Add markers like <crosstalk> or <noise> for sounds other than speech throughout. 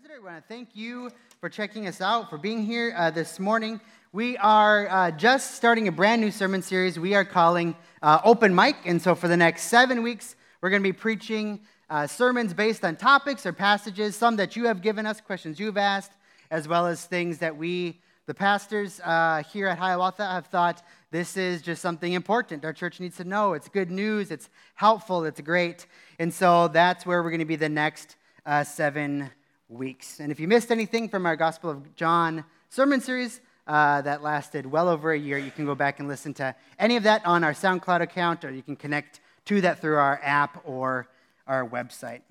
visitor. We want to thank you for checking us out, for being here uh, this morning. We are uh, just starting a brand new sermon series we are calling uh, Open Mic. And so, for the next seven weeks, we're going to be preaching uh, sermons based on topics or passages, some that you have given us, questions you've asked, as well as things that we, the pastors uh, here at Hiawatha, have thought this is just something important our church needs to know. It's good news, it's helpful, it's great. And so, that's where we're going to be the next uh, seven weeks. And if you missed anything from our Gospel of John sermon series uh, that lasted well over a year, you can go back and listen to any of that on our SoundCloud account, or you can connect to that through our app or our website.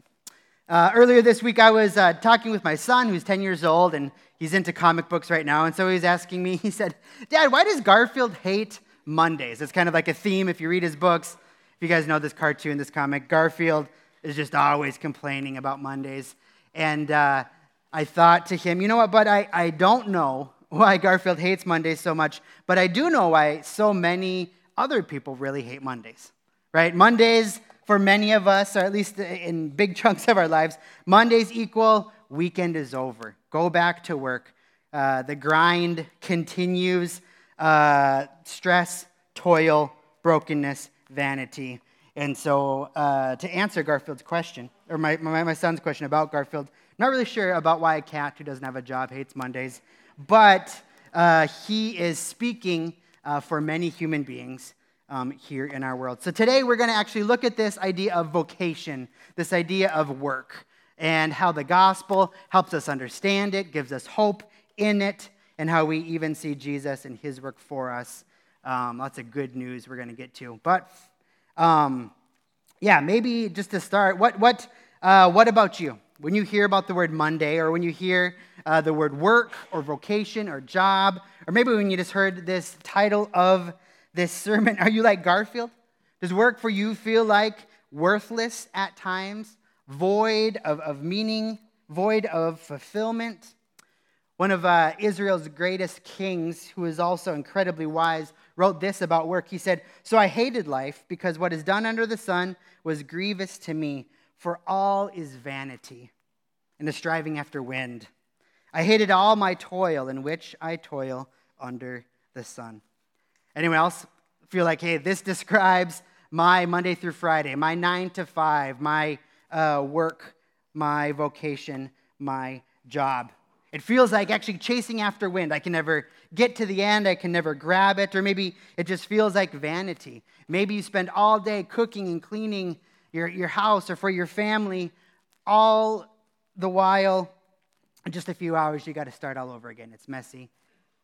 Uh, earlier this week, I was uh, talking with my son, who's 10 years old, and he's into comic books right now. And so he was asking me, <laughs> he said, Dad, why does Garfield hate Mondays? It's kind of like a theme if you read his books. If you guys know this cartoon, this comic, Garfield is just always complaining about Mondays. And uh, I thought to him, you know what, but I, I don't know why Garfield hates Mondays so much, but I do know why so many other people really hate Mondays, right? Mondays, for many of us, or at least in big <laughs> chunks of our lives, Mondays equal weekend is over. Go back to work. Uh, the grind continues. Uh, stress, toil, brokenness, vanity. And so, uh, to answer Garfield's question, or my, my, my, son's question about Garfield, not really sure about why a cat who doesn't have a job hates Mondays, but uh, he is speaking uh, for many human beings um, here in our world. So, today we're going to actually look at this idea of vocation, this idea of work, and how the gospel helps us understand it, gives us hope in it, and how we even see Jesus and his work for us. Um, lots of good news we're going to get to. But um, yeah, maybe just to start, what, what, uh, what about you? When you hear about the word Monday, or when you hear uh, the word work, or vocation, or job, or maybe when you just heard this title of this sermon, <laughs> are you like Garfield? Does work for you feel like worthless at times, void of, of meaning, void of fulfillment? One of uh, Israel's greatest kings, who is also incredibly wise, wrote this about work. He said, So I hated life because what is done under the sun was grievous to me, for all is vanity and a striving after wind. I hated all my toil in which I toil under the sun. Anyone else feel like, hey, this describes my Monday through Friday, my nine to five, my uh, work, my vocation, my job? It feels like actually chasing after wind. I can never get to the end, I can never grab it, or maybe it just feels like vanity. Maybe you spend all day cooking and cleaning your, your house or for your family, all the while, in just a few hours, you got to start all over again. It's messy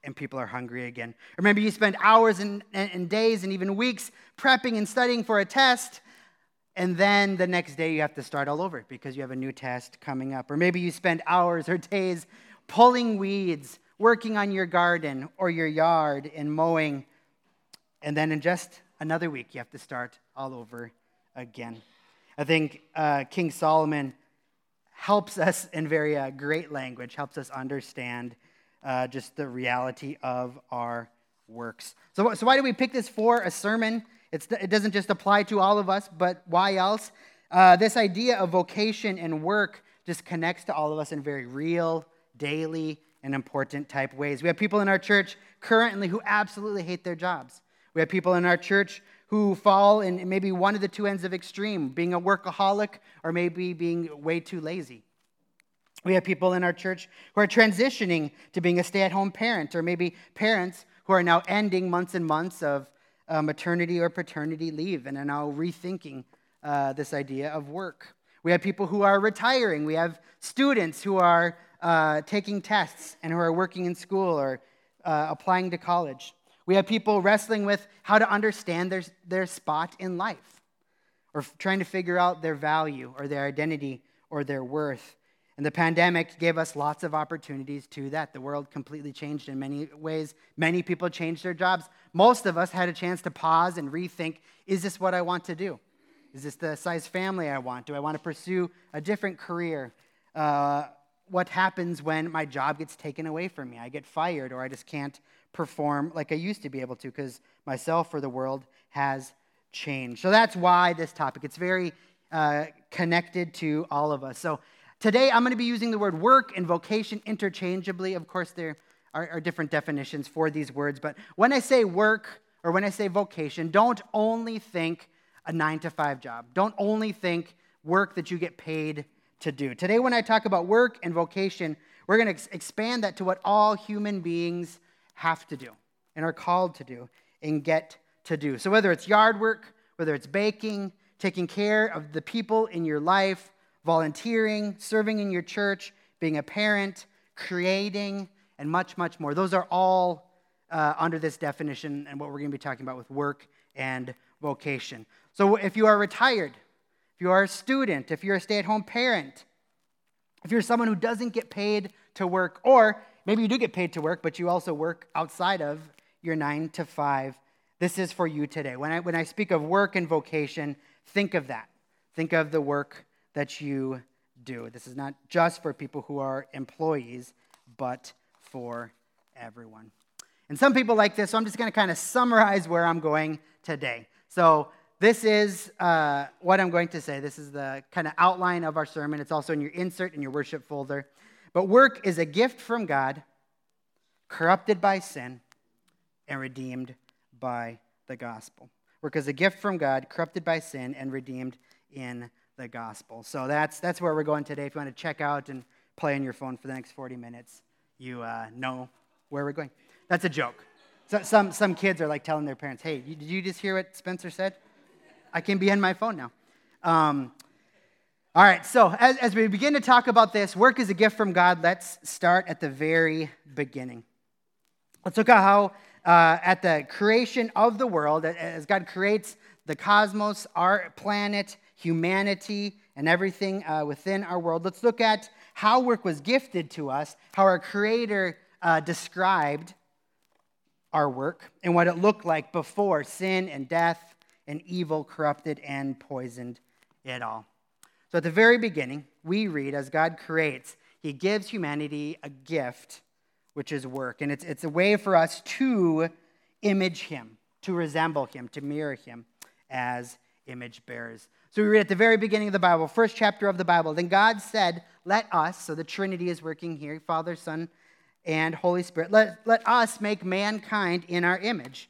and people are hungry again. Or maybe you spend hours and, and days and even weeks prepping and studying for a test, and then the next day you have to start all over because you have a new test coming up. Or maybe you spend hours or days pulling weeds, working on your garden or your yard and mowing. And then in just another week, you have to start all over again. I think uh, King Solomon helps us in very uh, great language, helps us understand uh, just the reality of our works. So, so, why do we pick this for a sermon? It's, it doesn't just apply to all of us, but why else? Uh, this idea of vocation and work just connects to all of us in very real, daily and important type ways. We have people in our church currently who absolutely hate their jobs. We have people in our church who fall in maybe one of the two ends of extreme, being a workaholic or maybe being way too lazy. We have people in our church who are transitioning to being a stay at home parent, or maybe parents who are now ending months and months of uh, maternity or paternity leave and are now rethinking uh, this idea of work. We have people who are retiring. We have students who are uh, taking tests and who are working in school or uh, applying to college. We have people wrestling with how to understand their, their spot in life or trying to figure out their value or their identity or their worth. And the pandemic gave us lots of opportunities to that. The world completely changed in many ways. Many people changed their jobs. Most of us had a chance to pause and rethink is this what I want to do? Is this the size family I want? Do I want to pursue a different career? Uh, what happens when my job gets taken away from me. I get fired or I just can't perform like I used to be able to because myself or the world has changed. So that's why this topic, it's very uh, connected to all of us. So Today, I'm going to be using the word work and vocation interchangeably. Of course, there are, are different definitions for these words, but when I say work or when I say vocation, don't only think a nine to five job. Don't only think work that you get paid to do. Today, when I talk about work and vocation, we're going to ex- expand that to what all human beings have to do and are called to do and get to do. So, whether it's yard work, whether it's baking, taking care of the people in your life, volunteering, serving in your church, being a parent, creating, and much, much more. Those are all uh, under this definition and what we're going to be talking about with work and vocation. So if you are retired, if you are a student, if you're a stay at home parent, if you're someone who doesn't get paid to work, or maybe you do get paid to work, but you also work outside of your nine to five, this is for you today. When I, when I speak of work and vocation, think of that. Think of the work that you do. This is not just for people who are employees, but for everyone. And some people like this, so I'm just going to kind of summarize where I'm going today. So, this is uh, what I'm going to say. This is the kind of outline of our sermon. It's also in your insert in your worship folder. But work is a gift from God, corrupted by sin, and redeemed by the gospel. Work is a gift from God, corrupted by sin, and redeemed in the gospel. So that's, that's where we're going today. If you want to check out and play on your phone for the next 40 minutes, you uh, know where we're going. That's a joke. So, some, some kids are like telling their parents, hey, did you just hear what Spencer said? I can be on my phone now. Um, all right, so as, as we begin to talk about this, work is a gift from God, let's start at the very beginning. Let's look at how, uh, at the creation of the world, as God creates the cosmos, our planet, humanity, and everything uh, within our world. Let's look at how work was gifted to us, how our Creator uh, described our work, and what it looked like before sin and death and evil corrupted and poisoned it all. So at the very beginning, we read as God creates, He gives humanity a gift, which is work. And it's, it's a way for us to image Him, to resemble Him, to mirror Him as image bearers. So we read at the very beginning of the Bible, first chapter of the Bible. Then God said, Let us, so the Trinity is working here Father, Son, and Holy Spirit, let, let us make mankind in our image,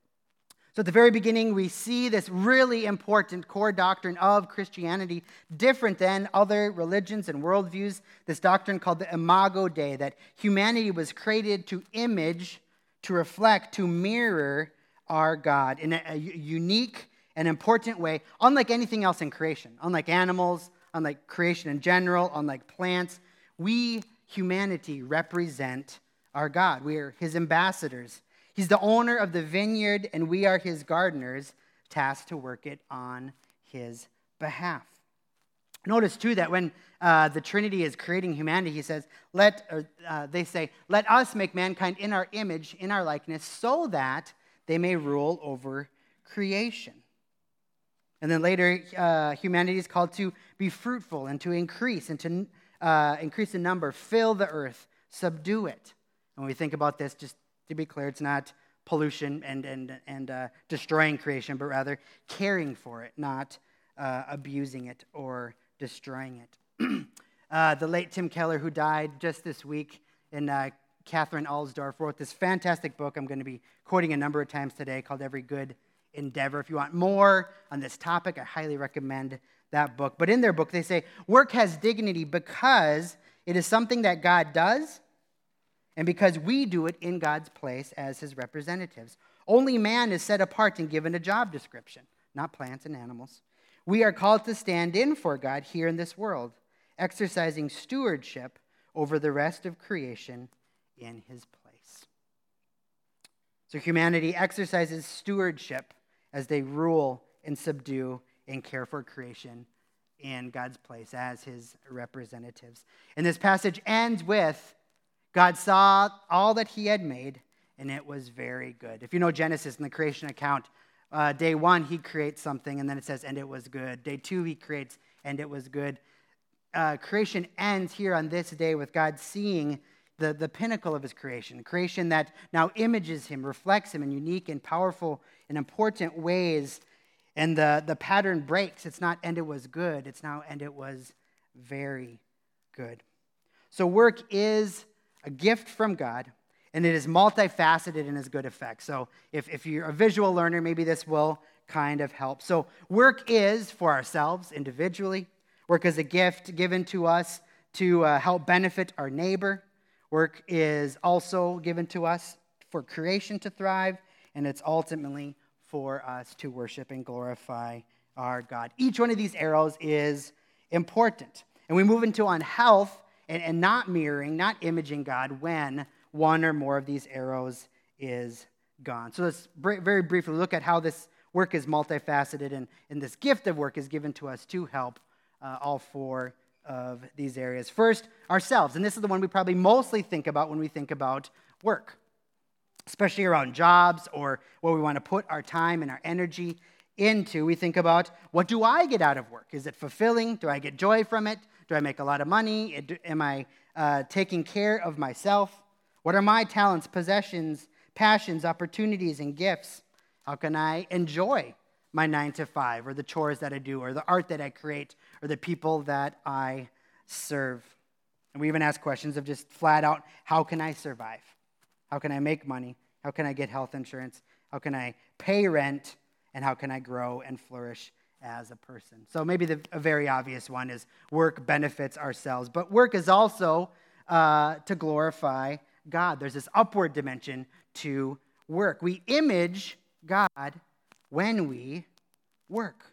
So, at the very beginning, we see this really important core doctrine of Christianity, different than other religions and worldviews. This doctrine called the Imago Dei, that humanity was created to image, to reflect, to mirror our God in a, a unique and important way, unlike anything else in creation, unlike animals, unlike creation in general, unlike plants. We, humanity, represent our God. We are his ambassadors. He's the owner of the vineyard, and we are his gardeners, tasked to work it on his behalf. Notice, too, that when uh, the Trinity is creating humanity, he says, let, or, uh, they say, let us make mankind in our image, in our likeness, so that they may rule over creation. And then later, uh, humanity is called to be fruitful and to increase and to uh, increase in number, fill the earth, subdue it. And when we think about this, just to be clear, it's not pollution and, and, and uh, destroying creation, but rather caring for it, not uh, abusing it or destroying it. <clears throat> Uh, the late Tim Keller, who died just this week, and uh, Katherine Alsdorf wrote this fantastic book I'm going to be quoting a number of times today called Every Good Endeavor. If you want more on this topic, I highly recommend that book. But in their book, they say work has dignity because it is something that God does and because we do it in God's place as his representatives. Only man is set apart and given a job description, not plants and animals. We are called to stand in for God here in this world, exercising stewardship over the rest of creation in his place. So humanity exercises stewardship as they rule and subdue and care for creation in God's place as his representatives. And this passage ends with God saw all that he had made, and it was very good. If you know Genesis in the creation account, uh, day one, he creates something, and then it says, and it was good. Day two, he creates, and it was good. Uh, creation ends here on this day with God seeing the, the pinnacle of his creation, creation that now images him, reflects him in unique and powerful and important ways. And the, the pattern breaks. It's not, and it was good. It's now, and it was very good. So, work is a gift from God, and it is multifaceted in its good effects. So, if, if you're a visual learner, maybe this will kind of help. So, work is for ourselves individually, work is a gift given to us to uh, help benefit our neighbor. Work is also given to us for creation to thrive, and it's ultimately for us to worship and glorify our God. Each one of these arrows is important. And we move into on health and, and not mirroring, not imaging God when one or more of these arrows is gone. So let's very briefly look at how this work is multifaceted and, and this gift of work is given to us to help uh, all four of these areas. First, ourselves. And this is the one we probably mostly think about when we think about work, especially around jobs or where we want to put our time and our energy into. We think about what do I get out of work? Is it fulfilling? Do I get joy from it? Do I make a lot of money? Am I uh, taking care of myself? What are my talents, possessions, passions, opportunities, and gifts? How can I enjoy my nine to five, or the chores that I do, or the art that I create, or the people that I serve? And we even ask questions of just flat out how can I survive? How can I make money? How can I get health insurance? How can I pay rent? And how can I grow and flourish as a person. So maybe the, a very obvious one is work benefits ourselves, but work is also uh, to glorify God. There's this upward dimension to work. We image God when we work,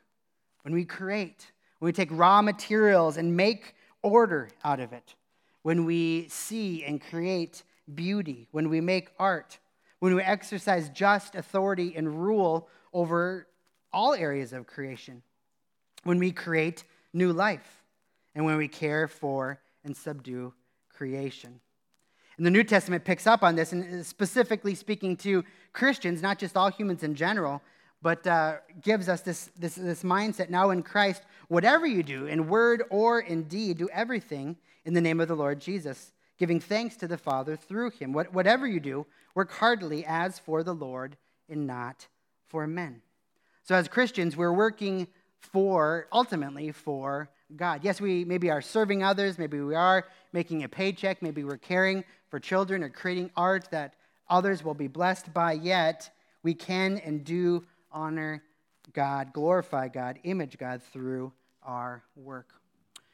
when we create, when we take raw materials and make order out of it, when we see and create beauty, when we make art, when we exercise just authority and rule over all areas of creation when we create new life and when we care for and subdue creation. And the New Testament picks up on this, and specifically speaking to Christians, not just all humans in general, but uh, gives us this, this, this mindset now in Christ whatever you do, in word or in deed, do everything in the name of the Lord Jesus, giving thanks to the Father through him. What, whatever you do, work heartily as for the Lord and not for men. So, as Christians, we're working for, ultimately, for God. Yes, we maybe are serving others, maybe we are making a paycheck, maybe we're caring for children or creating art that others will be blessed by, yet we can and do honor God, glorify God, image God through our work.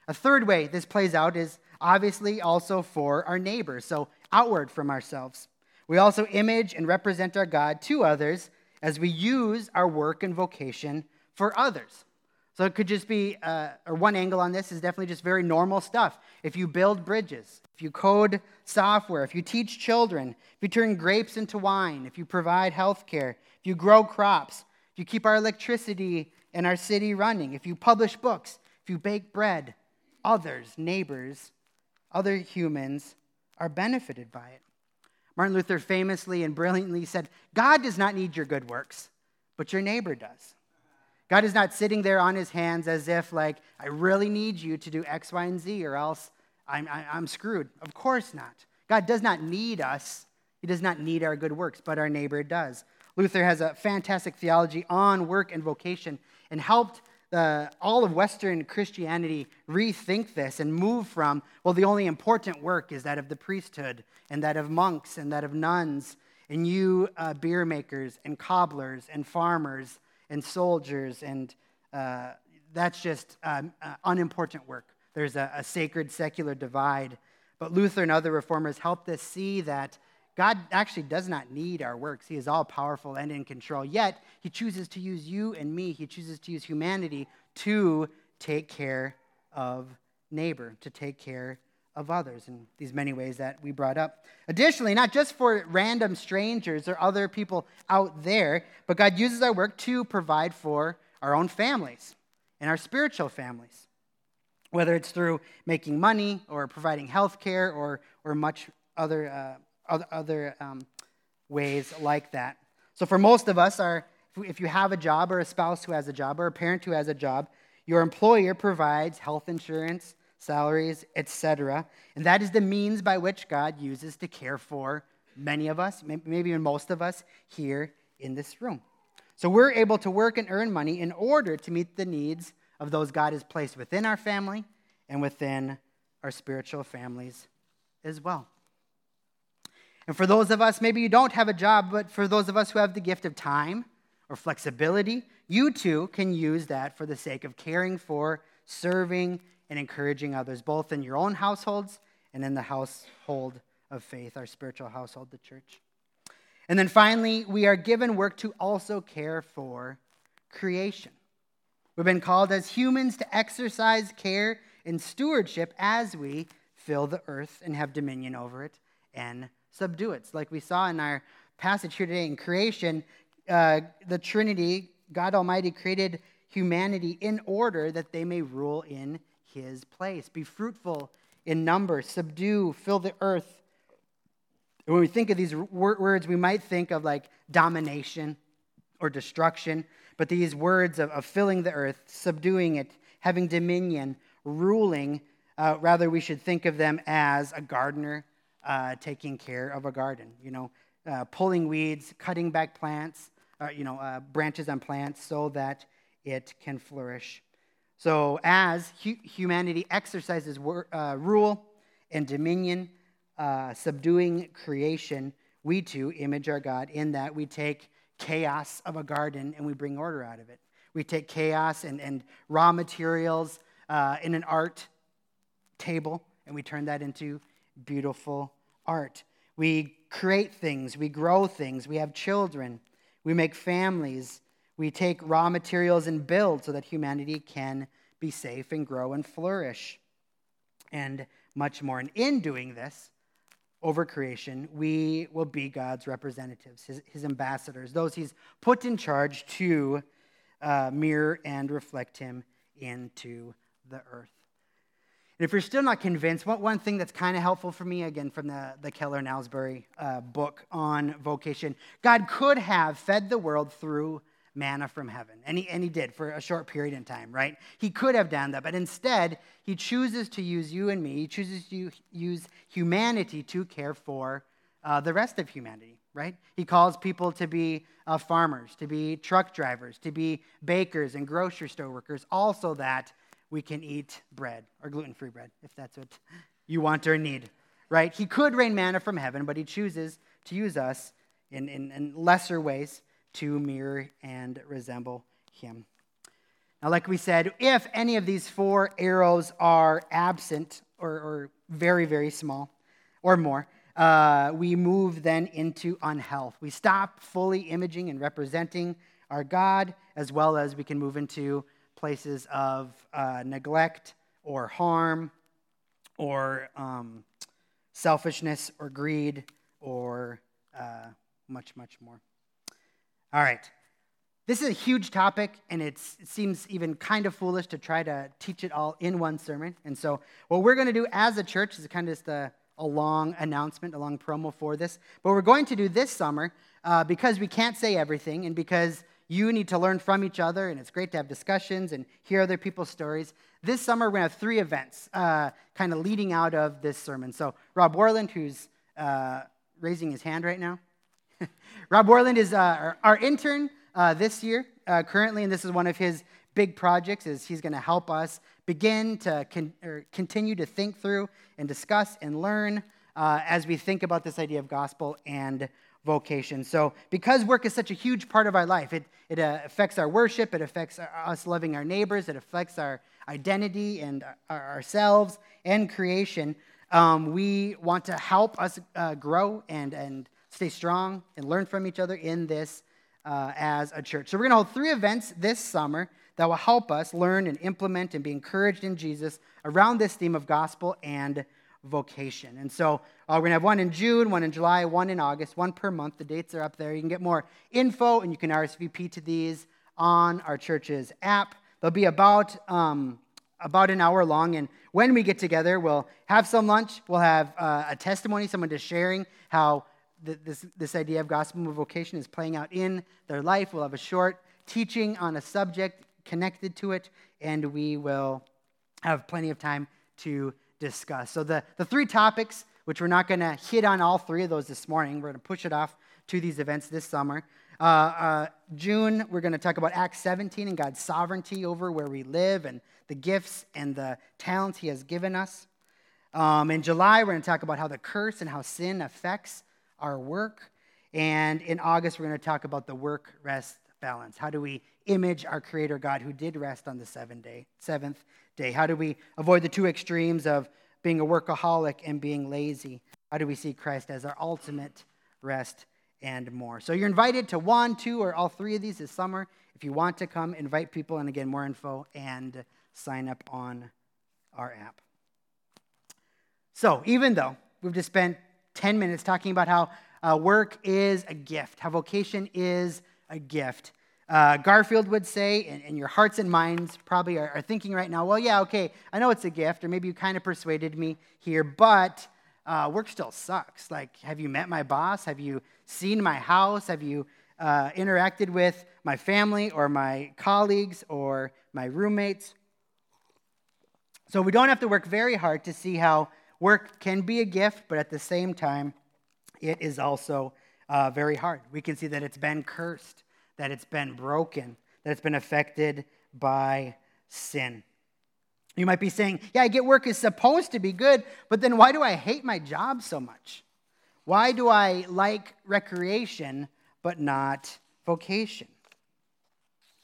A third way this plays out is obviously also for our neighbors, so outward from ourselves. We also image and represent our God to others as we use our work and vocation for others. So it could just be, uh, or one angle on this is definitely just very normal stuff. If you build bridges, if you code software, if you teach children, if you turn grapes into wine, if you provide health care, if you grow crops, if you keep our electricity and our city running, if you publish books, if you bake bread, others, neighbors, other humans are benefited by it. Martin Luther famously and brilliantly said, God does not need your good works, but your neighbor does. God is not sitting there on his hands as if, like, I really need you to do X, Y, and Z, or else I'm, I'm screwed. Of course not. God does not need us. He does not need our good works, but our neighbor does. Luther has a fantastic theology on work and vocation and helped all of Western Christianity rethink this and move from, well, the only important work is that of the priesthood and that of monks and that of nuns and you uh, beer makers and cobblers and farmers and soldiers, and uh, that's just um, uh, unimportant work. There's a, a sacred secular divide. But Luther and other reformers helped us see that God actually does not need our works. He is all powerful and in control. Yet, He chooses to use you and me, He chooses to use humanity to take care of neighbor, to take care of others in these many ways that we brought up. Additionally, not just for random strangers or other people out there, but God uses our work to provide for our own families and our spiritual families, whether it's through making money or providing health care or, or much other, uh, other, um, ways like that. So for most of us, our, if you have a job or a spouse who has a job or a parent who has a job, your employer provides health insurance, salaries, etc. And that is the means by which God uses to care for many of us, maybe even most of us here in this room. So we're able to work and earn money in order to meet the needs of those God has placed within our family and within our spiritual families as well. And for those of us, maybe you don't have a job, but for those of us who have the gift of time or flexibility, you too can use that for the sake of caring for, serving, and encouraging others, both in your own households and in the household of faith, our spiritual household, the church. And then finally, we are given work to also care for creation. We've been called as humans to exercise care and stewardship as we fill the earth and have dominion over it and subdue it. Like we saw in our passage here today in creation, uh, the Trinity, God Almighty, created humanity in order that they may rule in his place. Be fruitful in number, subdue, fill the earth. When we think of these words, we might think of like domination or destruction, but these words of, of filling the earth, subduing it, having dominion, ruling, uh, rather, we should think of them as a gardener uh, taking care of a garden, you know, uh, pulling weeds, cutting back plants, uh, you know, uh, branches on plants so that it can flourish. So, as hu- humanity exercises wor- uh, rule and dominion, uh, subduing creation, we too image our God in that we take chaos of a garden and we bring order out of it. We take chaos and, and raw materials in an art table and we turn that into beautiful art. We create things, we grow things, we have children, we make families, we take raw materials and build so that humanity can be safe and grow and flourish, and much more. And in doing this, over creation, we will be God's representatives, his, his ambassadors, those he's put in charge to uh, mirror and reflect him into the earth. And if you're still not convinced, one, one thing that's kind of helpful for me, again, from the, the Keller and Alsdorf uh, book on vocation, God could have fed the world through manna from heaven. And he, and he did for a short period in time, right? He could have done that, but instead, he chooses to use you and me. He chooses to use humanity to care for uh, the rest of humanity, right? He calls people to be uh, farmers, to be truck drivers, to be bakers and grocery store workers, also that we can eat bread or gluten free bread, if that's what you want or need, right? He could rain manna from heaven, but he chooses to use us in, in, in lesser ways to mirror and resemble him. Now, like we said, if any of these four arrows are absent or, or very, very small or more, uh, we move then into unhealth. We stop fully imaging and representing our God, as well as we can move into places of uh, neglect or harm or um, selfishness or greed or uh, much, much more. All right. This is a huge topic, and it seems even kind of foolish to try to teach it all in one sermon. And so, what we're going to do as a church is kind of just a, a long announcement, a long promo for this. But we're going to do this summer uh, because we can't say everything, and because you need to learn from each other, and it's great to have discussions and hear other people's stories. This summer, we're going to have three events uh, kind of leading out of this sermon. So, Rob Warland, who's uh, raising his hand right now, <laughs> Rob Warland is uh, our, our, intern uh, this year uh, currently, and this is one of his big projects. Is he's going to help us begin to con- continue to think through and discuss and learn uh, as we think about this idea of gospel and vocation. So, because work is such a huge part of our life, it, it uh, affects our worship, it affects our, us loving our neighbors, it affects our identity and our, ourselves and creation. Um, we want to help us uh, grow and, and stay strong and learn from each other in this uh, as a church. So, we're going to hold three events this summer that will help us learn and implement and be encouraged in Jesus around this theme of gospel and vocation. And so, uh, we're going to have one in June, one in July, one in August, one per month. The dates are up there. You can get more info and you can RSVP to these on our church's app. They'll be about um, about an hour long. And when we get together, we'll have some lunch. We'll have uh, a testimony, someone just sharing how th- this, this idea of gospel vocation is playing out in their life. We'll have a short teaching on a subject connected to it, and we will have plenty of time to discuss. So, the, the three topics, which we're not going to hit on all three of those this morning, we're going to push it off to these events this summer. Uh, uh, June, we're going to talk about Acts 17 and God's sovereignty over where we live and the gifts and the talents He has given us. Um, in July, we're going to talk about how the curse and how sin affects our work. And in August, we're going to talk about the work rest balance. How do we image our Creator God who did rest on the seventh day? Seventh day. How do we avoid the two extremes of being a workaholic and being lazy? How do we see Christ as our ultimate rest and more? So you're invited to one, two, or all three of these this summer. If you want to come, invite people, and again, more info and sign up on our app. So even though we've just spent 10 minutes talking about how uh, work is a gift, how vocation is a gift. Uh, Garfield would say, and, and, your hearts and minds probably are, are, thinking right now, well, yeah, okay, I know it's a gift, or maybe you kind of persuaded me here, but uh, work still sucks. Like, have you met my boss? Have you seen my house? Have you uh, interacted with my family or my colleagues or my roommates? So we don't have to work very hard to see how work can be a gift, but at the same time, it is also uh, very hard. We can see that it's been cursed that it's been broken, that it's been affected by sin. You might be saying, Yeah, I get work is supposed to be good, but then why do I hate my job so much? Why do I like recreation but not vocation?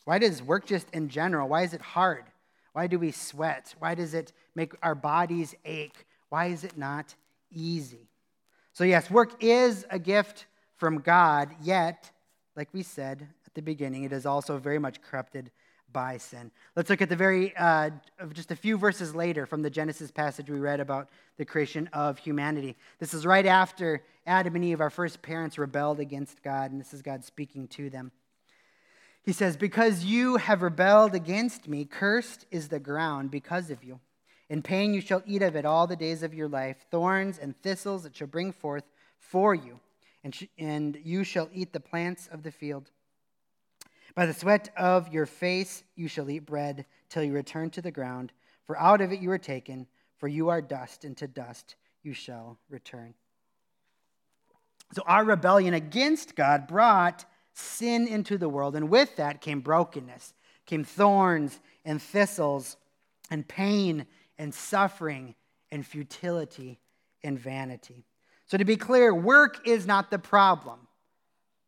Why does work just in general, why is it hard? Why do we sweat? Why does it make our bodies ache? Why is it not easy? So, yes, work is a gift from God, yet, like we said, at the beginning, it is also very much corrupted by sin. Let's look at the very, uh, just a few verses later from the Genesis passage we read about the creation of humanity. This is right after Adam and Eve, our first parents, rebelled against God, and this is God speaking to them. He says, Because you have rebelled against me, cursed is the ground because of you. In pain you shall eat of it all the days of your life. Thorns and thistles it shall bring forth for you, and, sh- and you shall eat the plants of the field. By the sweat of your face you shall eat bread till you return to the ground, for out of it you were taken, for you are dust, and to dust you shall return. So our rebellion against God brought sin into the world, and with that came brokenness, came thorns and thistles, and pain and suffering and futility and vanity. So to be clear, work is not the problem,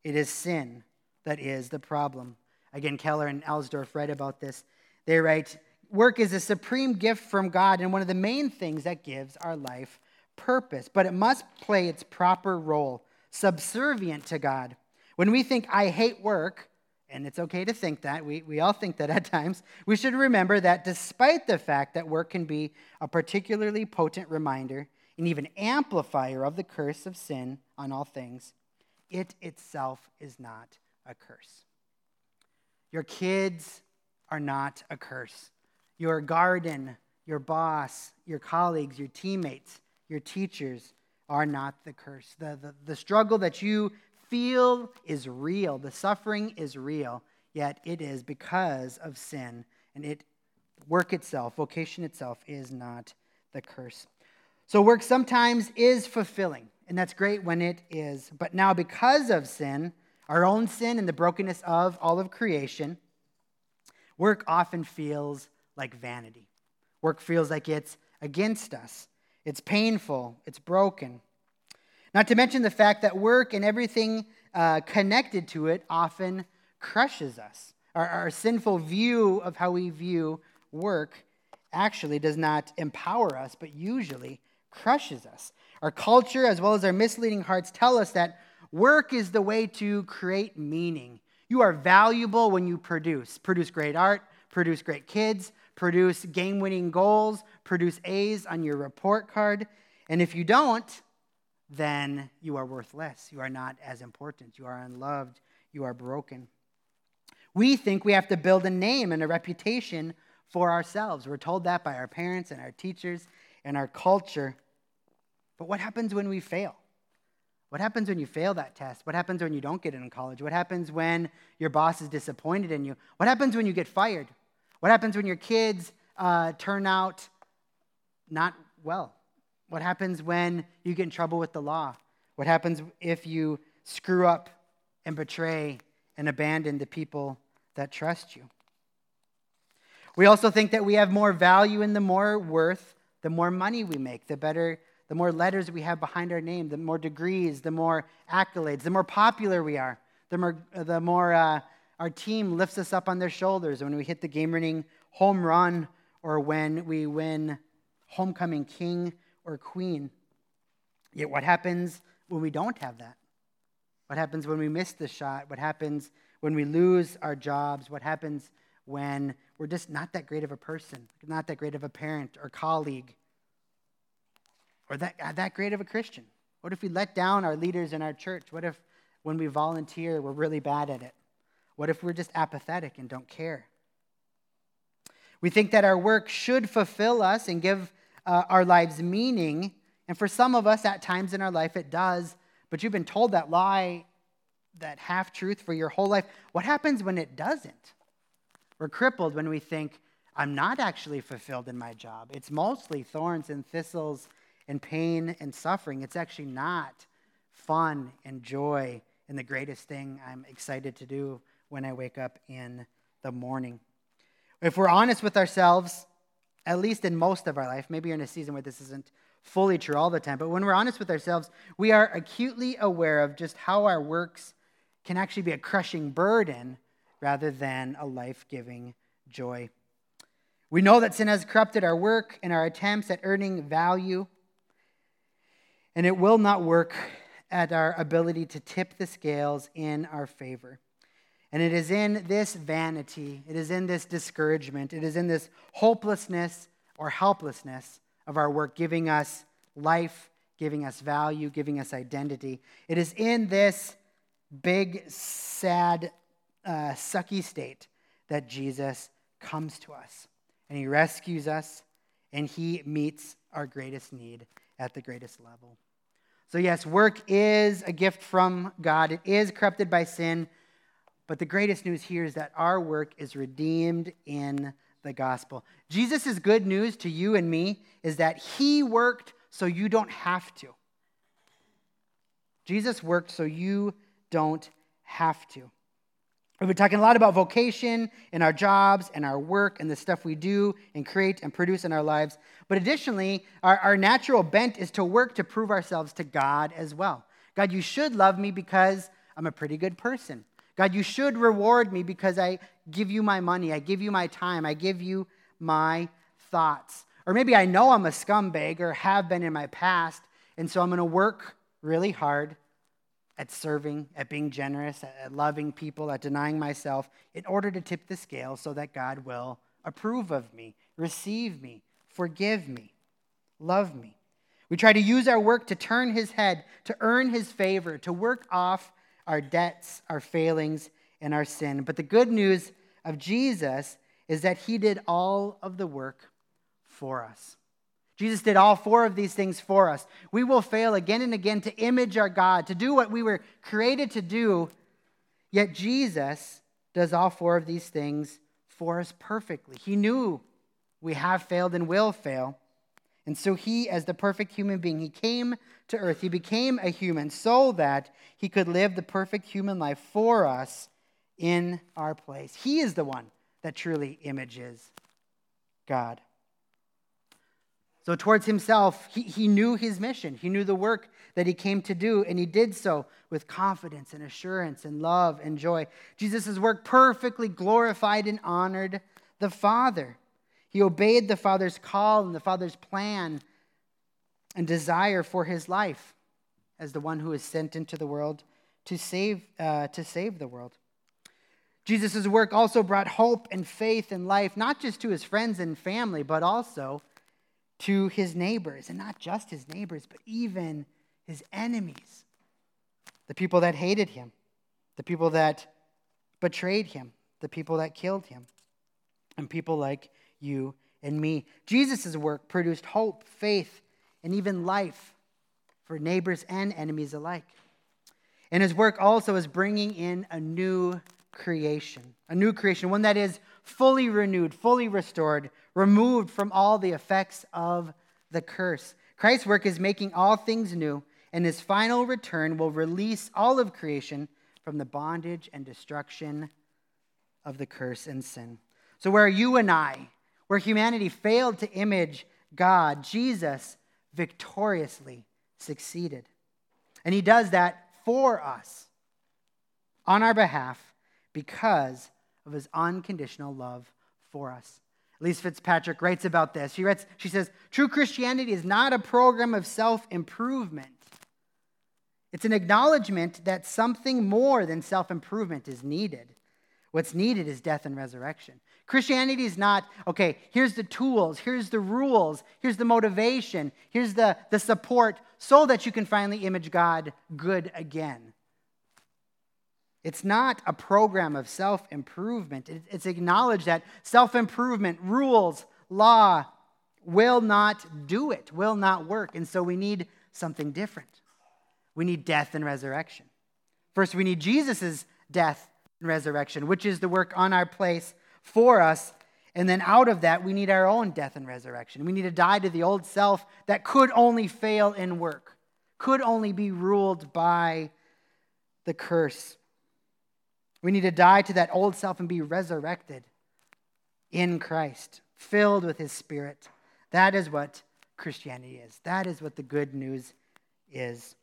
it is sin that is the problem. Again, Keller and Alsdorf write about this. They write, Work is a supreme gift from God and one of the main things that gives our life purpose, but it must play its proper role, subservient to God. When we think, I hate work, and it's okay to think that, we, we all think that at times, we should remember that despite the fact that work can be a particularly potent reminder and even amplifier of the curse of sin on all things, it itself is not a curse. Your kids are not a curse. Your garden, your boss, your colleagues, your teammates, your teachers are not the curse. The, the, the struggle that you feel is real, the suffering is real, yet it is because of sin. And it work itself, vocation itself, is not the curse. So work sometimes is fulfilling, and that's great when it is. But now, because of sin, our own sin and the brokenness of all of creation, work often feels like vanity. Work feels like it's against us. It's painful. It's broken. Not to mention the fact that work and everything uh, connected to it often crushes us. Our, our sinful view of how we view work actually does not empower us, but usually crushes us. Our culture, as well as our misleading hearts, tell us that Work is the way to create meaning. You are valuable when you produce. Produce great art, produce great kids, produce game winning goals, produce A's on your report card. And if you don't, then you are worthless. You are not as important. You are unloved. You are broken. We think we have to build a name and a reputation for ourselves. We're told that by our parents and our teachers and our culture. But what happens when we fail? What happens when you fail that test? What happens when you don't get in college? What happens when your boss is disappointed in you? What happens when you get fired? What happens when your kids uh, turn out not well? What happens when you get in trouble with the law? What happens if you screw up and betray and abandon the people that trust you? We also think that we have more value and the more worth, the more money we make, the better the more letters we have behind our name, the more degrees, the more accolades, the more popular we are, the more, the more uh, our team lifts us up on their shoulders when we hit the game winning home run or when we win homecoming king or queen. Yet, what happens when we don't have that? What happens when we miss the shot? What happens when we lose our jobs? What happens when we're just not that great of a person, not that great of a parent or colleague? Or that, uh, that great of a Christian? What if we let down our leaders in our church? What if when we volunteer, we're really bad at it? What if we're just apathetic and don't care? We think that our work should fulfill us and give uh, our lives meaning. And for some of us, at times in our life, it does. But you've been told that lie, that half truth for your whole life. What happens when it doesn't? We're crippled when we think, I'm not actually fulfilled in my job. It's mostly thorns and thistles and pain and suffering. It's actually not fun and joy and the greatest thing I'm excited to do when I wake up in the morning. If we're honest with ourselves, at least in most of our life, maybe you're in a season where this isn't fully true all the time, but when we're honest with ourselves, we are acutely aware of just how our works can actually be a crushing burden rather than a life giving joy. We know that sin has corrupted our work and our attempts at earning value and it will not work at our ability to tip the scales in our favor. And it is in this vanity, it is in this discouragement, it is in this hopelessness or helplessness of our work giving us life, giving us value, giving us identity. It is in this big, sad, uh, sucky state that Jesus comes to us and he rescues us and he meets our greatest need at the greatest level. So, yes, work is a gift from God, it is corrupted by sin. But the greatest news here is that our work is redeemed in the gospel. Jesus' good news to you and me is that he worked so you don't have to. Jesus worked so you don't have to. We've been talking a lot about vocation and our jobs and our work and the stuff we do and create and produce in our lives. But additionally, our, our natural bent is to work to prove ourselves to God as well. God, you should love me because I'm a pretty good person. God, you should reward me because I give you my money, I give you my time, I give you my thoughts. Or maybe I know I'm a scumbag or have been in my past, and so I'm going to work really hard at serving, at being generous, at loving people, at denying myself, in order to tip the scale so that God will approve of me, receive me, forgive me, love me. We try to use our work to turn his head, to earn his favor, to work off our debts, our failings, and our sin. But the good news of Jesus is that he did all of the work for us. Jesus did all four of these things for us. We will fail again and again to image our God, to do what we were created to do, yet Jesus does all four of these things for us perfectly. He knew we have failed and will fail. And so he, as the perfect human being, he came to earth. He became a human so that he could live the perfect human life for us in our place. He is the one that truly images God. So, towards himself, he, he knew his mission. He knew the work that he came to do, and he did so with confidence and assurance and love and joy. Jesus' work perfectly glorified and honored the Father. He obeyed the Father's call and the Father's plan and desire for his life as the one who is sent into the world to save, uh, to save the world. Jesus' work also brought hope and faith and life, not just to his friends and family, but also to his neighbors, and not just his neighbors, but even his enemies, the people that hated him, the people that betrayed him, the people that killed him, and people like you and me. Jesus' work produced hope, faith, and even life for neighbors and enemies alike. And his work also is bringing in a new creation, a new creation, one that is fully renewed, fully restored, removed from all the effects of the curse. Christ's work is making all things new, and his final return will release all of creation from the bondage and destruction of the curse and sin. So, where you and I, where humanity failed to image God, Jesus victoriously succeeded. And he does that for us on our behalf because of his unconditional love for us. Elyse Fitzpatrick writes about this. She, writes, she says, True Christianity is not a program of self improvement. It's an acknowledgement that something more than self improvement is needed. What's needed is death and resurrection. Christianity is not, okay, here's the tools, here's the rules, here's the motivation, here's the, the support so that you can finally image God good again. It's not a program of self improvement. It's acknowledged that self improvement, rules, law will not do it, will not work. And so we need something different. We need death and resurrection. First, we need Jesus' death and resurrection, which is the work on our place for us. And then out of that, we need our own death and resurrection. We need to die to the old self that could only fail in work, could only be ruled by the curse. We need to die to that old self and be resurrected in Christ, filled with his spirit. That is what Christianity is. That is what the good news is.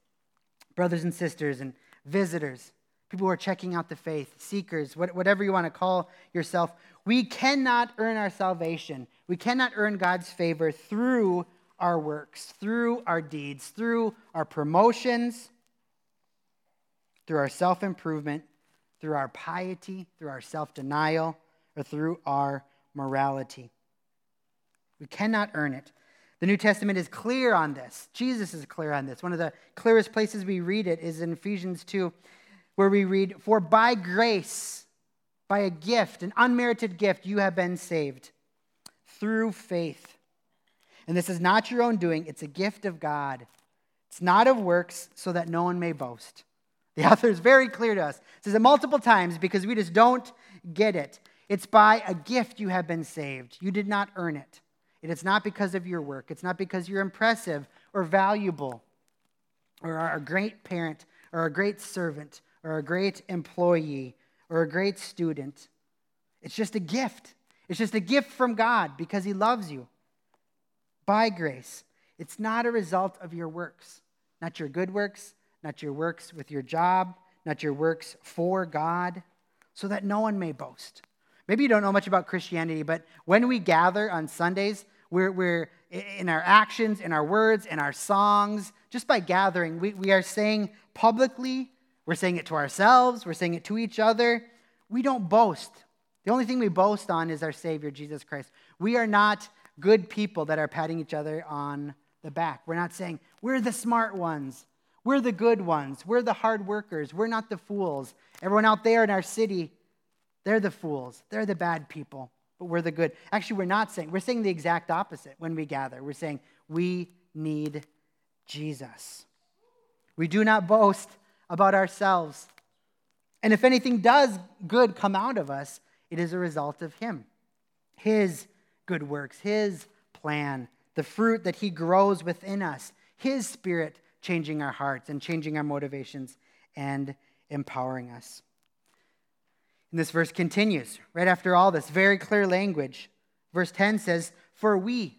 Brothers and sisters and visitors, people who are checking out the faith, seekers, whatever you want to call yourself, we cannot earn our salvation. We cannot earn God's favor through our works, through our deeds, through our promotions, through our self improvement, through our piety, through our self denial, or through our morality. We cannot earn it. The New Testament is clear on this. Jesus is clear on this. One of the clearest places we read it is in Ephesians 2, where we read, For by grace, by a gift, an unmerited gift, you have been saved through faith. And this is not your own doing, it's a gift of God. It's not of works, so that no one may boast. The author is very clear to us. Says it multiple times because we just don't get it. It's by a gift you have been saved. You did not earn it. It is not because of your work. It's not because you're impressive or valuable or a great parent or a great servant or a great employee or a great student. It's just a gift. It's just a gift from God because He loves you by grace. It's not a result of your works, not your good works, not your works with your job, not your works for God, so that no one may boast. Maybe you don't know much about Christianity, but when we gather on Sundays, we're, we're in our actions, in our words, in our songs, just by gathering, we, we are saying publicly, we're saying it to ourselves, we're saying it to each other. We don't boast. The only thing we boast on is our Savior, Jesus Christ. We are not good people that are patting each other on the back. We're not saying, we're the smart ones. We're the good ones. We're the hard workers. We're not the fools. Everyone out there in our city, they're the fools. They're the bad people, but we're the good. Actually, we're not saying, we're saying the exact opposite when we gather. We're saying, we need Jesus. We do not boast about ourselves. And if anything does good come out of us, it is a result of Him, His good works, His plan, the fruit that He grows within us, His Spirit changing our hearts and changing our motivations and empowering us. And this verse continues right after all this, very clear language. Verse 10 says, For we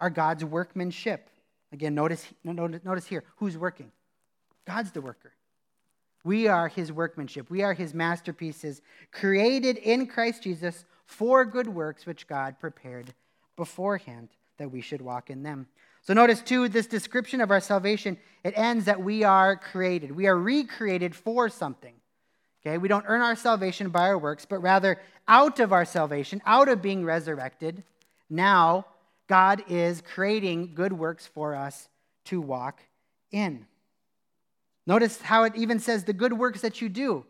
are God's workmanship. Again, notice, notice here who's working? God's the worker. We are his workmanship. We are his masterpieces, created in Christ Jesus for good works which God prepared beforehand that we should walk in them. So notice too, this description of our salvation, it ends that we are created. We are recreated for something. Okay, we don't earn our salvation by our works, but rather out of our salvation, out of being resurrected, now God is creating good works for us to walk in. Notice how it even says the good works that you do.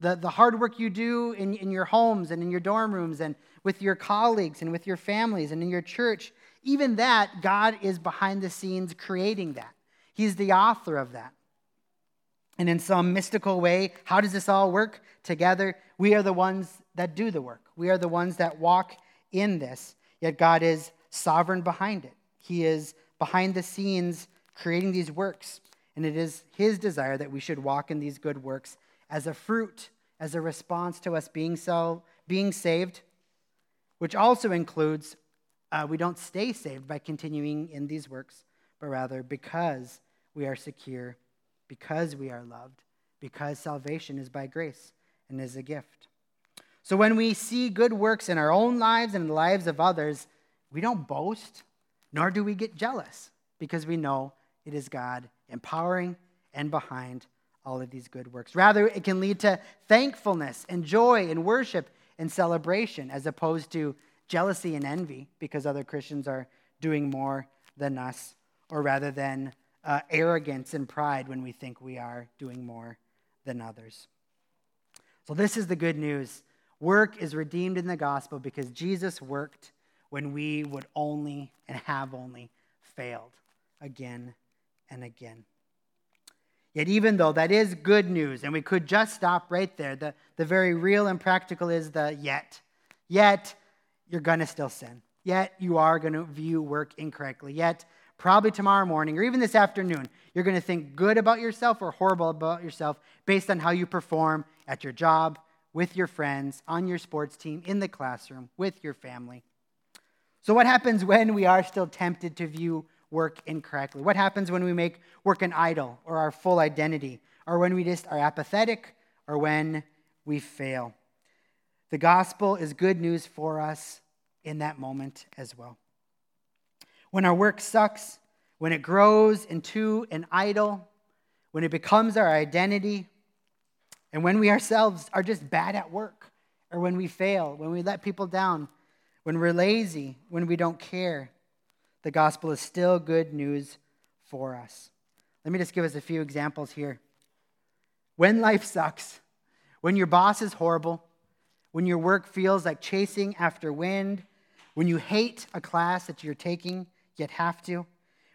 the, the hard work you do in, in your homes and in your dorm rooms and with your colleagues and with your families and in your church, even that, God is behind the scenes creating that. He's the author of that. And in some mystical way, how does this all work together? We are the ones that do the work. We are the ones that walk in this. Yet God is sovereign behind it. He is behind the scenes creating these works. And it is His desire that we should walk in these good works as a fruit, as a response to us being, so, being saved, which also includes uh, we don't stay saved by continuing in these works, but rather because we are secure, because we are loved, because salvation is by grace and is a gift. So when we see good works in our own lives and the lives of others, we don't boast, nor do we get jealous, because we know it is God empowering and behind all of these good works. Rather, it can lead to thankfulness and joy and worship and celebration as opposed to jealousy and envy because other Christians are doing more than us, or rather than uh, arrogance and pride when we think we are doing more than others. So, this is the good news. Work is redeemed in the gospel because Jesus worked when we would only and have only failed again and again. Yet, even though that is good news, and we could just stop right there, the, the very real and practical is the yet. Yet, you're going to still sin. Yet, you are going to view work incorrectly. Yet, probably tomorrow morning or even this afternoon, you're going to think good about yourself or horrible about yourself based on how you perform at your job, with your friends, on your sports team, in the classroom, with your family. So, what happens when we are still tempted to view work incorrectly? What happens when we make work an idol or our full identity, or when we just are apathetic, or when we fail? The gospel is good news for us in that moment as well. When our work sucks, when it grows into an idol, when it becomes our identity, and when we ourselves are just bad at work, or when we fail, when we let people down, when we're lazy, when we don't care, the gospel is still good news for us. Let me just give us a few examples here. When life sucks, when your boss is horrible, when your work feels like chasing after wind, when you hate a class that you're taking yet have to,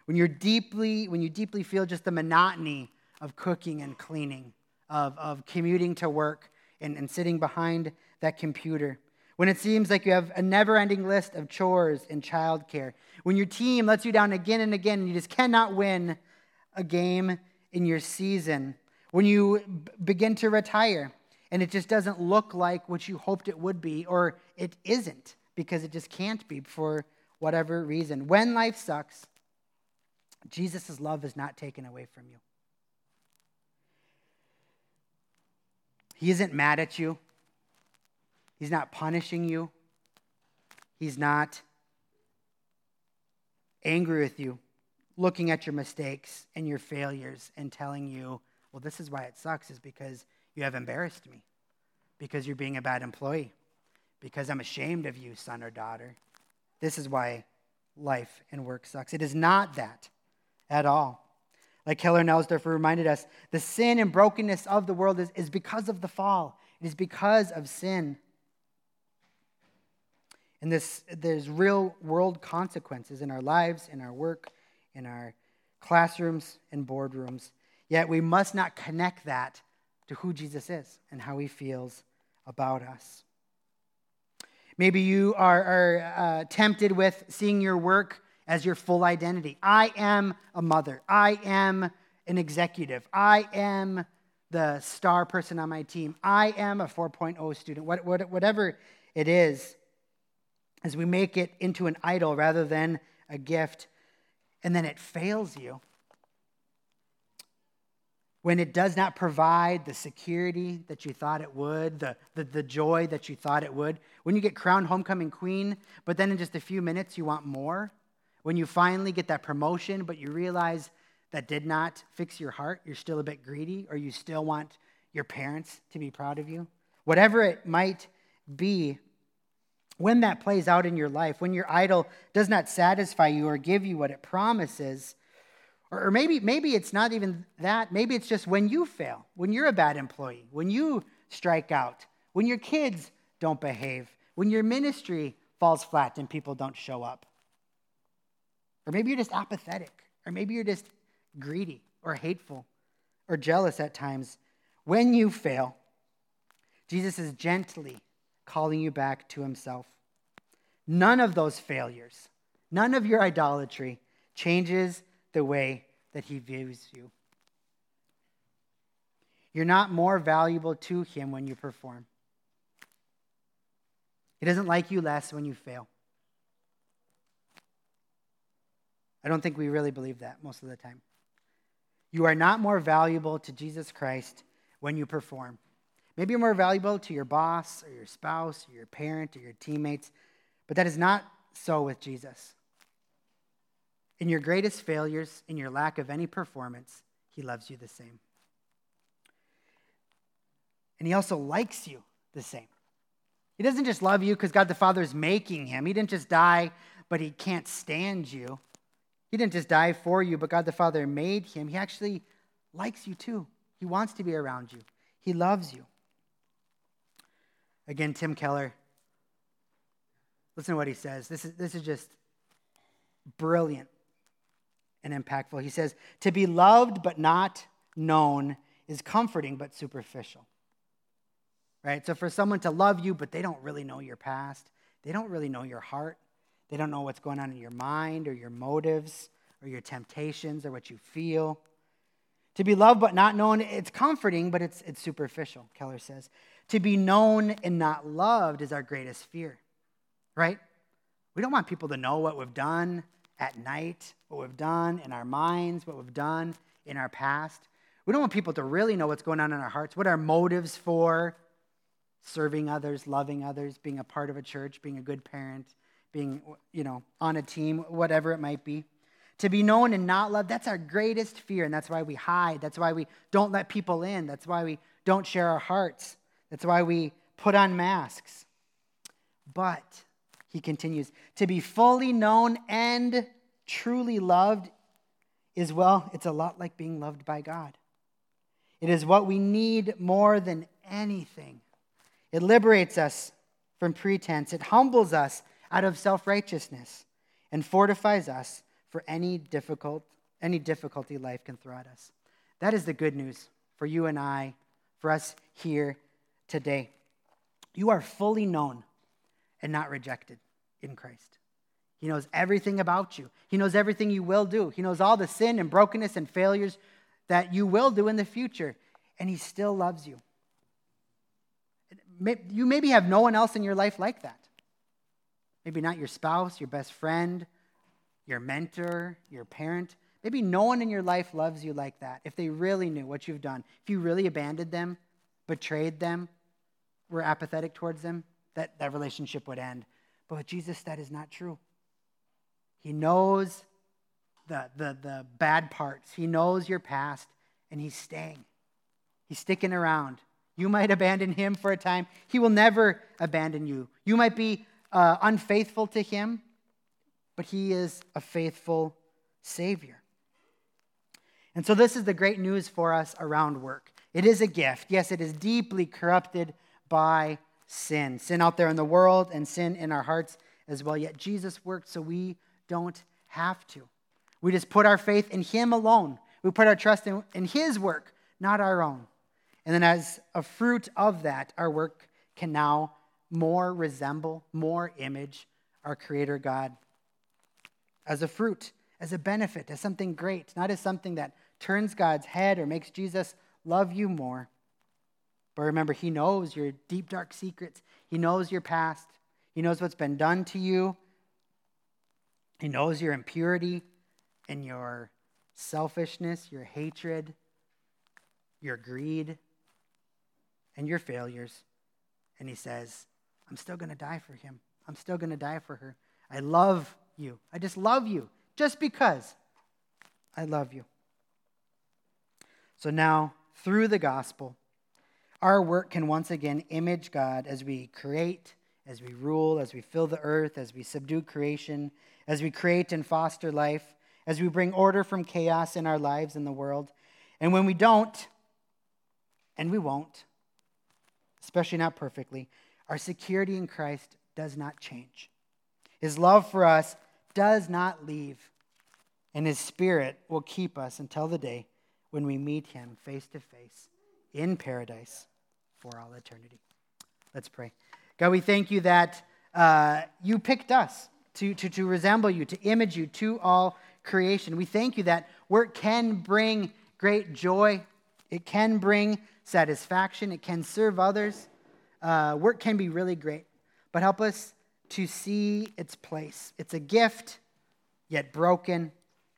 when you're deeply, when you deeply feel just the monotony of cooking and cleaning, of, of commuting to work and, and sitting behind that computer, when it seems like you have a never ending list of chores and childcare, when your team lets you down again and again and you just cannot win a game in your season, when you b- begin to retire and it just doesn't look like what you hoped it would be, or it isn't because it just can't be for whatever reason. When life sucks, Jesus' love is not taken away from you. He isn't mad at you. He's not punishing you. He's not angry with you, looking at your mistakes and your failures and telling you, well, this is why it sucks, is because you have embarrassed me, because you're being a bad employee, because I'm ashamed of you, son or daughter. This is why life and work sucks. It is not that at all. Like Keller and Alsdorf reminded us, the sin and brokenness of the world is, is because of the fall. It is because of sin. And this, there's real world consequences in our lives, in our work, in our classrooms and boardrooms. Yet we must not connect that to who Jesus is and how he feels about us. Maybe you are, are uh, tempted with seeing your work as your full identity. I am a mother. I am an executive. I am the star person on my team. I am a 4.0 student. What, what, whatever it is as we make it into an idol rather than a gift, and then it fails you. When it does not provide the security that you thought it would, the, the, the joy that you thought it would. When you get crowned homecoming queen, but then in just a few minutes you want more. When you finally get that promotion, but you realize that did not fix your heart, you're still a bit greedy, or you still want your parents to be proud of you. Whatever it might be, when that plays out in your life, when your idol does not satisfy you or give you what it promises, or, maybe, maybe it's not even that. Maybe it's just when you fail, when you're a bad employee, when you strike out, when your kids don't behave, when your ministry falls flat and people don't show up. Or maybe you're just apathetic, or maybe you're just greedy or hateful or jealous at times. When you fail, Jesus is gently calling you back to himself. None of those failures, none of your idolatry changes the way that he views you. You're not more valuable to him when you perform. He doesn't like you less when you fail. I don't think we really believe that most of the time. You are not more valuable to Jesus Christ when you perform. Maybe you're more valuable to your boss or your spouse or your parent or your teammates, but that is not so with Jesus. In your greatest failures, in your lack of any performance, he loves you the same. And he also likes you the same. He doesn't just love you because God the Father is making him. He didn't just die, but he can't stand you. He didn't just die for you, but God the Father made him. He actually likes you too. He wants to be around you, he loves you. Again, Tim Keller. Listen to what he says. This is, this is just brilliant and impactful. He says, To be loved but not known is comforting but superficial right? So for someone to love you, but they don't really know your past, they don't really know your heart, they don't know what's going on in your mind or your motives or your temptations or what you feel. To be loved but not known, it's comforting, but it's, it's superficial, Keller says. To be known and not loved is our greatest fear, right? We don't want people to know what we've done at night, what we've done in our minds, what we've done in our past. We don't want people to really know what's going on in our hearts, what our motives for serving others, loving others, being a part of a church, being a good parent, being, you know, on a team, whatever it might be. To be known and not loved, that's our greatest fear, and that's why we hide. That's why we don't let people in. That's why we don't share our hearts. That's why we put on masks. But, he continues, to be fully known and truly loved is, well, it's a lot like being loved by God. It is what we need more than anything. It liberates us from pretense. It humbles us out of self righteousness and fortifies us for any, difficult, any difficulty life can throw at us. That is the good news for you and I, for us here today. You are fully known and not rejected in Christ. He knows everything about you. He knows everything you will do. He knows all the sin and brokenness and failures that you will do in the future. And He still loves you you maybe have no one else in your life like that. Maybe not your spouse, your best friend, your mentor, your parent. Maybe no one in your life loves you like that. If they really knew what you've done, if you really abandoned them, betrayed them, were apathetic towards them, that, that relationship would end. But with Jesus, that is not true. He knows the, the, the bad parts, He knows your past, and He's staying. He's sticking around. You might abandon him for a time. He will never abandon you. You might be uh, unfaithful to him, but he is a faithful Savior. And so, this is the great news for us around work. It is a gift. Yes, it is deeply corrupted by sin sin out there in the world and sin in our hearts as well. Yet, Jesus worked so we don't have to. We just put our faith in Him alone. We put our trust in, in His work, not our own. And then, as a fruit of that, our work can now more resemble, more image our Creator God as a fruit, as a benefit, as something great, not as something that turns God's head or makes Jesus love you more. But remember, He knows your deep, dark secrets, He knows your past, He knows what's been done to you, He knows your impurity and your selfishness, your hatred, your greed and your failures. And he says, I'm still going to die for him. I'm still going to die for her. I love you. I just love you just because I love you. So now, through the gospel, our work can once again image God as we create, as we rule, as we fill the earth, as we subdue creation, as we create and foster life, as we bring order from chaos in our lives and the world. And when we don't, and we won't, especially not perfectly, our security in Christ does not change. His love for us does not leave, and His Spirit will keep us until the day when we meet Him face to face in paradise for all eternity. Let's pray. God, we thank you that uh, you picked us to, to, to resemble you, to image you to all creation. We thank you that work can bring great joy, it can bring satisfaction, it can serve others. Uh, work can be really great, but help us to see its place. It's a gift, yet broken,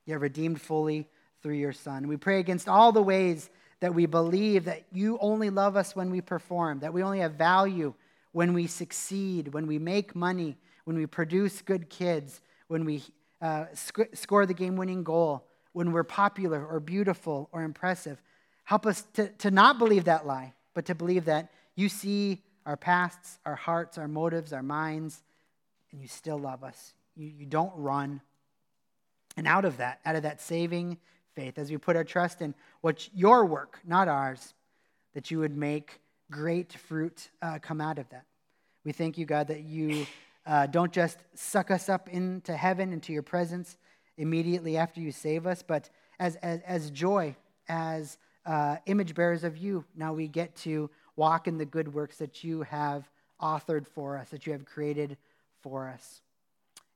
yet redeemed fully through your Son. We pray against all the ways that we believe that you only love us when we perform, that we only have value when we succeed, when we make money, when we produce good kids, when we uh, sc- score the game winning goal, when we're popular or beautiful or impressive. Help us to, to not believe that lie, but to believe that you see our pasts, our hearts, our motives, our minds, and you still love us. You, you don't run. And out of that, out of that saving faith, as we put our trust in what your work, not ours, that you would make great fruit uh, come out of that. We thank you, God, that you uh, don't just suck us up into heaven, into your presence immediately after you save us, but as, as, as joy, as uh, image bearers of you, now we get to walk in the good works that you have authored for us, that you have created for us.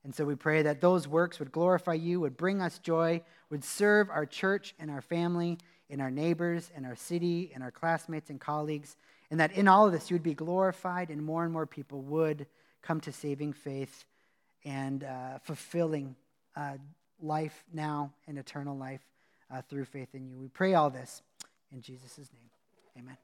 And so we pray that those works would glorify you, would bring us joy, would serve our church and our family, and our neighbors, and our city, and our classmates and colleagues, and that in all of this you would be glorified, and more and more people would come to saving faith and uh, fulfilling uh, life now and eternal life uh, through faith in you. We pray all this in Jesus' name. Amen.